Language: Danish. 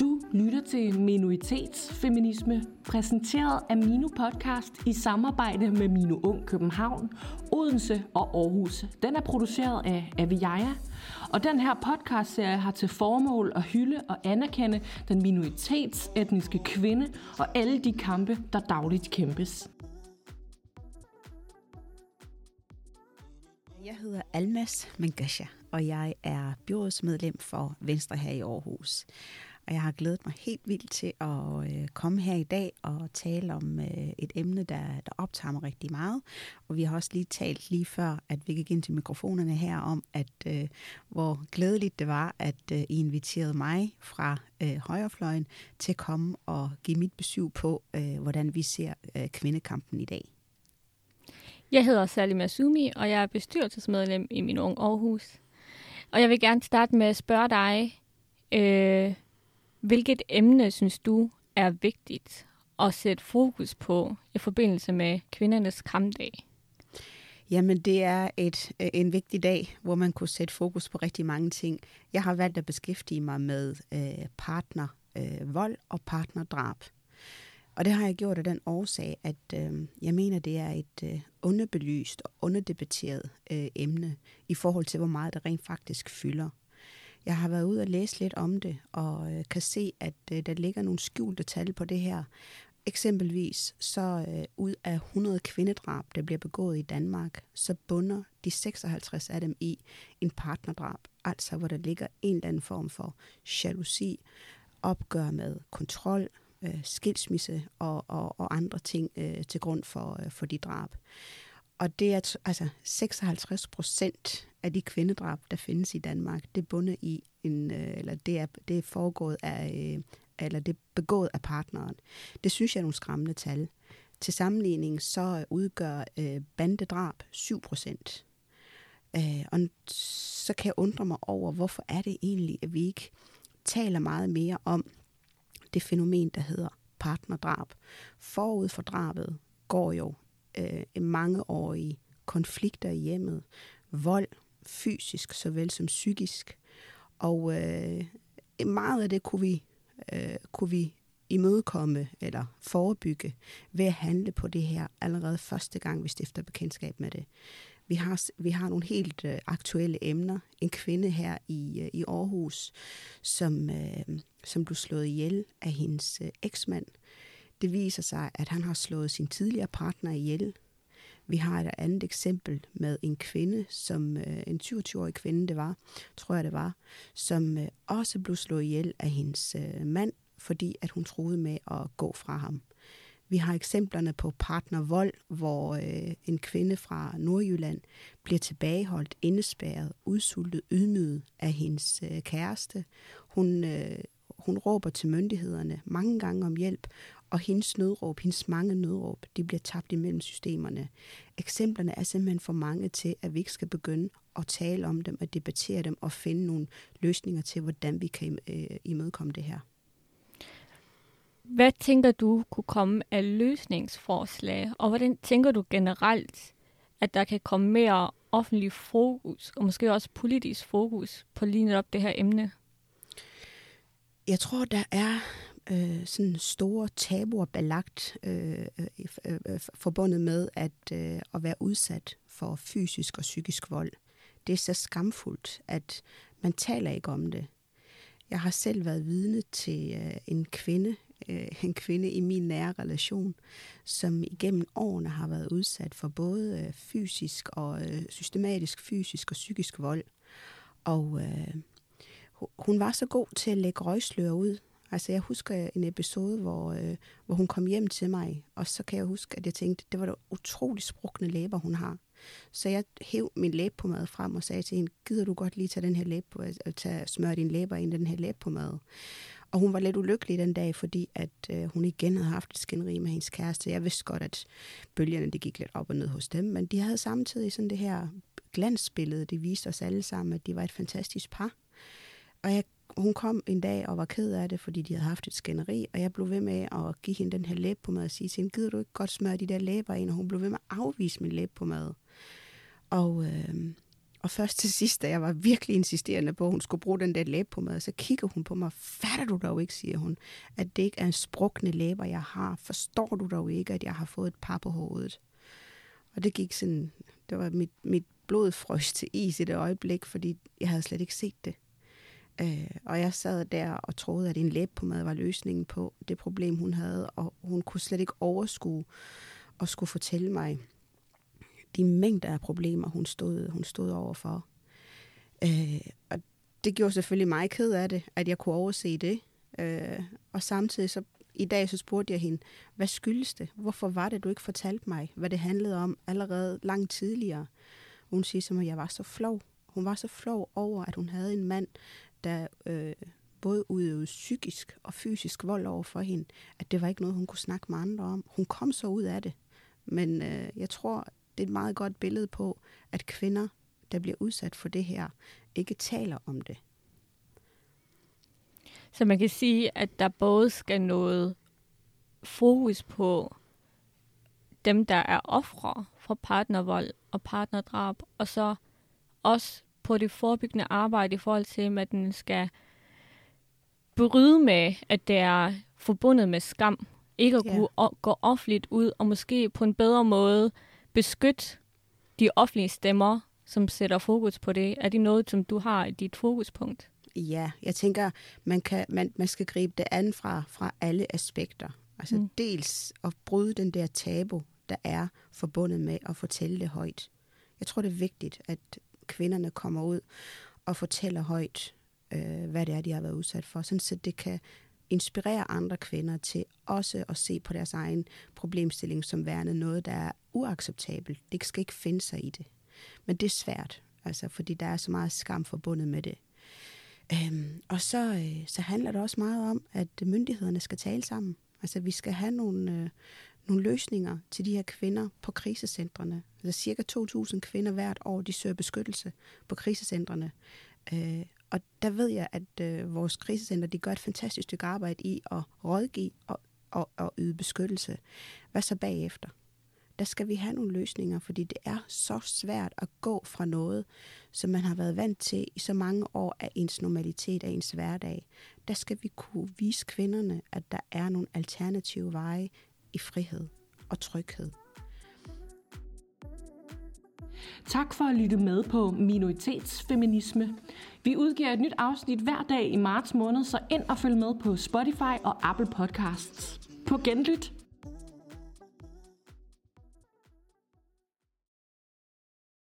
Du lytter til Minoritetsfeminisme, præsenteret af Mino Podcast i samarbejde med Mino Ung København, Odense og Aarhus. Den er produceret af Aviaja, og den her podcastserie har til formål at hylde og anerkende den minoritetsetniske kvinde og alle de kampe, der dagligt kæmpes. Jeg hedder Almas Mangasha, og jeg er byrådsmedlem for Venstre her i Aarhus. Og jeg har glædet mig helt vildt til at øh, komme her i dag og tale om øh, et emne, der, der optager mig rigtig meget. Og vi har også lige talt lige før, at vi gik ind til mikrofonerne her om, at øh, hvor glædeligt det var, at øh, I inviterede mig fra øh, højrefløjen til at komme og give mit besøg på, øh, hvordan vi ser øh, kvindekampen i dag. Jeg hedder Sally Masumi, og jeg er bestyrelsesmedlem i min ung Aarhus. Og jeg vil gerne starte med at spørge dig, øh, hvilket emne synes du er vigtigt at sætte fokus på i forbindelse med kvindernes kampdag? Jamen, det er et, øh, en vigtig dag, hvor man kunne sætte fokus på rigtig mange ting. Jeg har valgt at beskæftige mig med øh, partnervold øh, vold og partnerdrab. Og det har jeg gjort af den årsag, at øh, jeg mener, det er et øh, underbelyst og underdebatteret øh, emne i forhold til, hvor meget det rent faktisk fylder. Jeg har været ude og læse lidt om det, og øh, kan se, at øh, der ligger nogle skjulte tal på det her. Eksempelvis så øh, ud af 100 kvindedrab, der bliver begået i Danmark, så bunder de 56 af dem i en partnerdrab. Altså hvor der ligger en eller anden form for jalousi, opgør med kontrol, øh, skilsmisse og, og, og andre ting øh, til grund for, øh, for de drab. Og det er altså 56 procent af de kvindedrab, der findes i Danmark, det bunder i en, øh, eller det er, det er foregået af, øh, eller det er begået af partneren. Det synes jeg er nogle skræmmende tal. Til sammenligning så udgør øh, bandedrab 7 procent. Øh, og så kan jeg undre mig over, hvorfor er det egentlig, at vi ikke taler meget mere om det fænomen, der hedder partnerdrab. Forud for drabet går jo øh, mangeårige konflikter i hjemmet, vold, fysisk såvel som psykisk. Og øh, meget af det kunne vi, øh, kunne vi imødekomme eller forebygge ved at handle på det her allerede første gang, vi stifter bekendtskab med det. Vi har, vi har nogle helt øh, aktuelle emner. En kvinde her i, øh, i Aarhus, som, øh, som blev slået ihjel af hendes øh, eksmand. Det viser sig, at han har slået sin tidligere partner ihjel. Vi har et andet eksempel med en kvinde, som øh, en 27-årig kvinde det var, tror jeg det var, som øh, også blev slået ihjel af hendes øh, mand, fordi at hun troede med at gå fra ham. Vi har eksemplerne på partnervold, hvor øh, en kvinde fra Nordjylland bliver tilbageholdt, indespærret, udsultet, ydmyget af hendes øh, kæreste. Hun, øh, hun råber til myndighederne mange gange om hjælp, og hendes nødråb, hendes mange nødråb, de bliver tabt imellem systemerne. Eksemplerne er simpelthen for mange til, at vi ikke skal begynde at tale om dem, at debattere dem og finde nogle løsninger til, hvordan vi kan øh, imødekomme det her. Hvad tænker du kunne komme af løsningsforslag, og hvordan tænker du generelt, at der kan komme mere offentlig fokus, og måske også politisk fokus på lige netop det her emne? Jeg tror, der er øh, sådan store tabuer belagt øh, øh, øh, forbundet med at, øh, at være udsat for fysisk og psykisk vold. Det er så skamfuldt, at man taler ikke om det. Jeg har selv været vidne til øh, en kvinde, øh, en kvinde i min nære relation, som igennem årene har været udsat for både øh, fysisk og øh, systematisk fysisk og psykisk vold. Og øh, hun var så god til at lægge røgslør ud. Altså jeg husker en episode, hvor, øh, hvor hun kom hjem til mig, og så kan jeg huske, at jeg tænkte, det var da utrolig sprukne læber, hun har. Så jeg hæv min læbepomade frem og sagde til hende, gider du godt lige tage den her læb på, øh, øh, tage, smøre din læber ind i den her læbepomade? Og hun var lidt ulykkelig den dag, fordi at øh, hun igen havde haft et skænderi med hendes kæreste. Jeg vidste godt, at bølgerne det gik lidt op og ned hos dem, men de havde samtidig sådan det her glansbillede. Det viste os alle sammen, at de var et fantastisk par. Og jeg, hun kom en dag og var ked af det, fordi de havde haft et skænderi, og jeg blev ved med at give hende den her læb på mad og sige til hende, gider du ikke godt smøre de der læber ind? Og hun blev ved med at afvise min læb på mad. Og, øh, og først til sidst, da jeg var virkelig insisterende på, at hun skulle bruge den der læbepomade, så kigger hun på mig. Fatter du dog ikke, siger hun, at det ikke er en sprukne læber, jeg har. Forstår du dog ikke, at jeg har fået et par på hovedet? Og det gik sådan, det var mit, mit blod frøs til is i det øjeblik, fordi jeg havde slet ikke set det. Øh, og jeg sad der og troede, at en læbepomade var løsningen på det problem, hun havde, og hun kunne slet ikke overskue og skulle fortælle mig de mængder af problemer, hun stod, hun stod overfor. Øh, og det gjorde selvfølgelig mig ked af det, at jeg kunne overse det. Øh, og samtidig så i dag så spurgte jeg hende, hvad skyldes det? Hvorfor var det, du ikke fortalte mig, hvad det handlede om allerede langt tidligere? Hun siger som, at jeg var så flov. Hun var så flov over, at hun havde en mand, der øh, både udøvede psykisk og fysisk vold over for hende, at det var ikke noget, hun kunne snakke med andre om. Hun kom så ud af det. Men øh, jeg tror, det er et meget godt billede på, at kvinder, der bliver udsat for det her, ikke taler om det. Så man kan sige, at der både skal noget fokus på dem, der er ofre for partnervold og partnerdrab, og så også på det forebyggende arbejde i forhold til, at den skal bryde med, at det er forbundet med skam. Ikke at yeah. kunne gå offentligt ud og måske på en bedre måde beskytte de offentlige stemmer, som sætter fokus på det. Er det noget, som du har i dit fokuspunkt? Ja, jeg tænker, man, kan, man, man skal gribe det an fra, fra alle aspekter. Altså mm. dels at bryde den der tabu, der er forbundet med at fortælle det højt. Jeg tror, det er vigtigt, at kvinderne kommer ud og fortæller højt, øh, hvad det er, de har været udsat for, sådan så det kan inspirere andre kvinder til også at se på deres egen problemstilling som værende noget, der er uacceptabelt. Det skal ikke finde sig i det. Men det er svært, altså, fordi der er så meget skam forbundet med det. Øhm, og så, øh, så handler det også meget om, at myndighederne skal tale sammen. Altså, vi skal have nogle, øh, nogle løsninger til de her kvinder på krisecentrene. Altså cirka 2.000 kvinder hvert år, de søger beskyttelse på krisecentrene. Øh, og der ved jeg, at øh, vores krisecenter, de gør et fantastisk stykke arbejde i at rådgive og, og, og yde beskyttelse. Hvad så bagefter? Der skal vi have nogle løsninger, fordi det er så svært at gå fra noget, som man har været vant til i så mange år af ens normalitet, af ens hverdag. Der skal vi kunne vise kvinderne, at der er nogle alternative veje i frihed og tryghed. Tak for at lytte med på Minoritetsfeminisme. Vi udgiver et nyt afsnit hver dag i marts måned, så ind og følg med på Spotify og Apple Podcasts. På genlyt!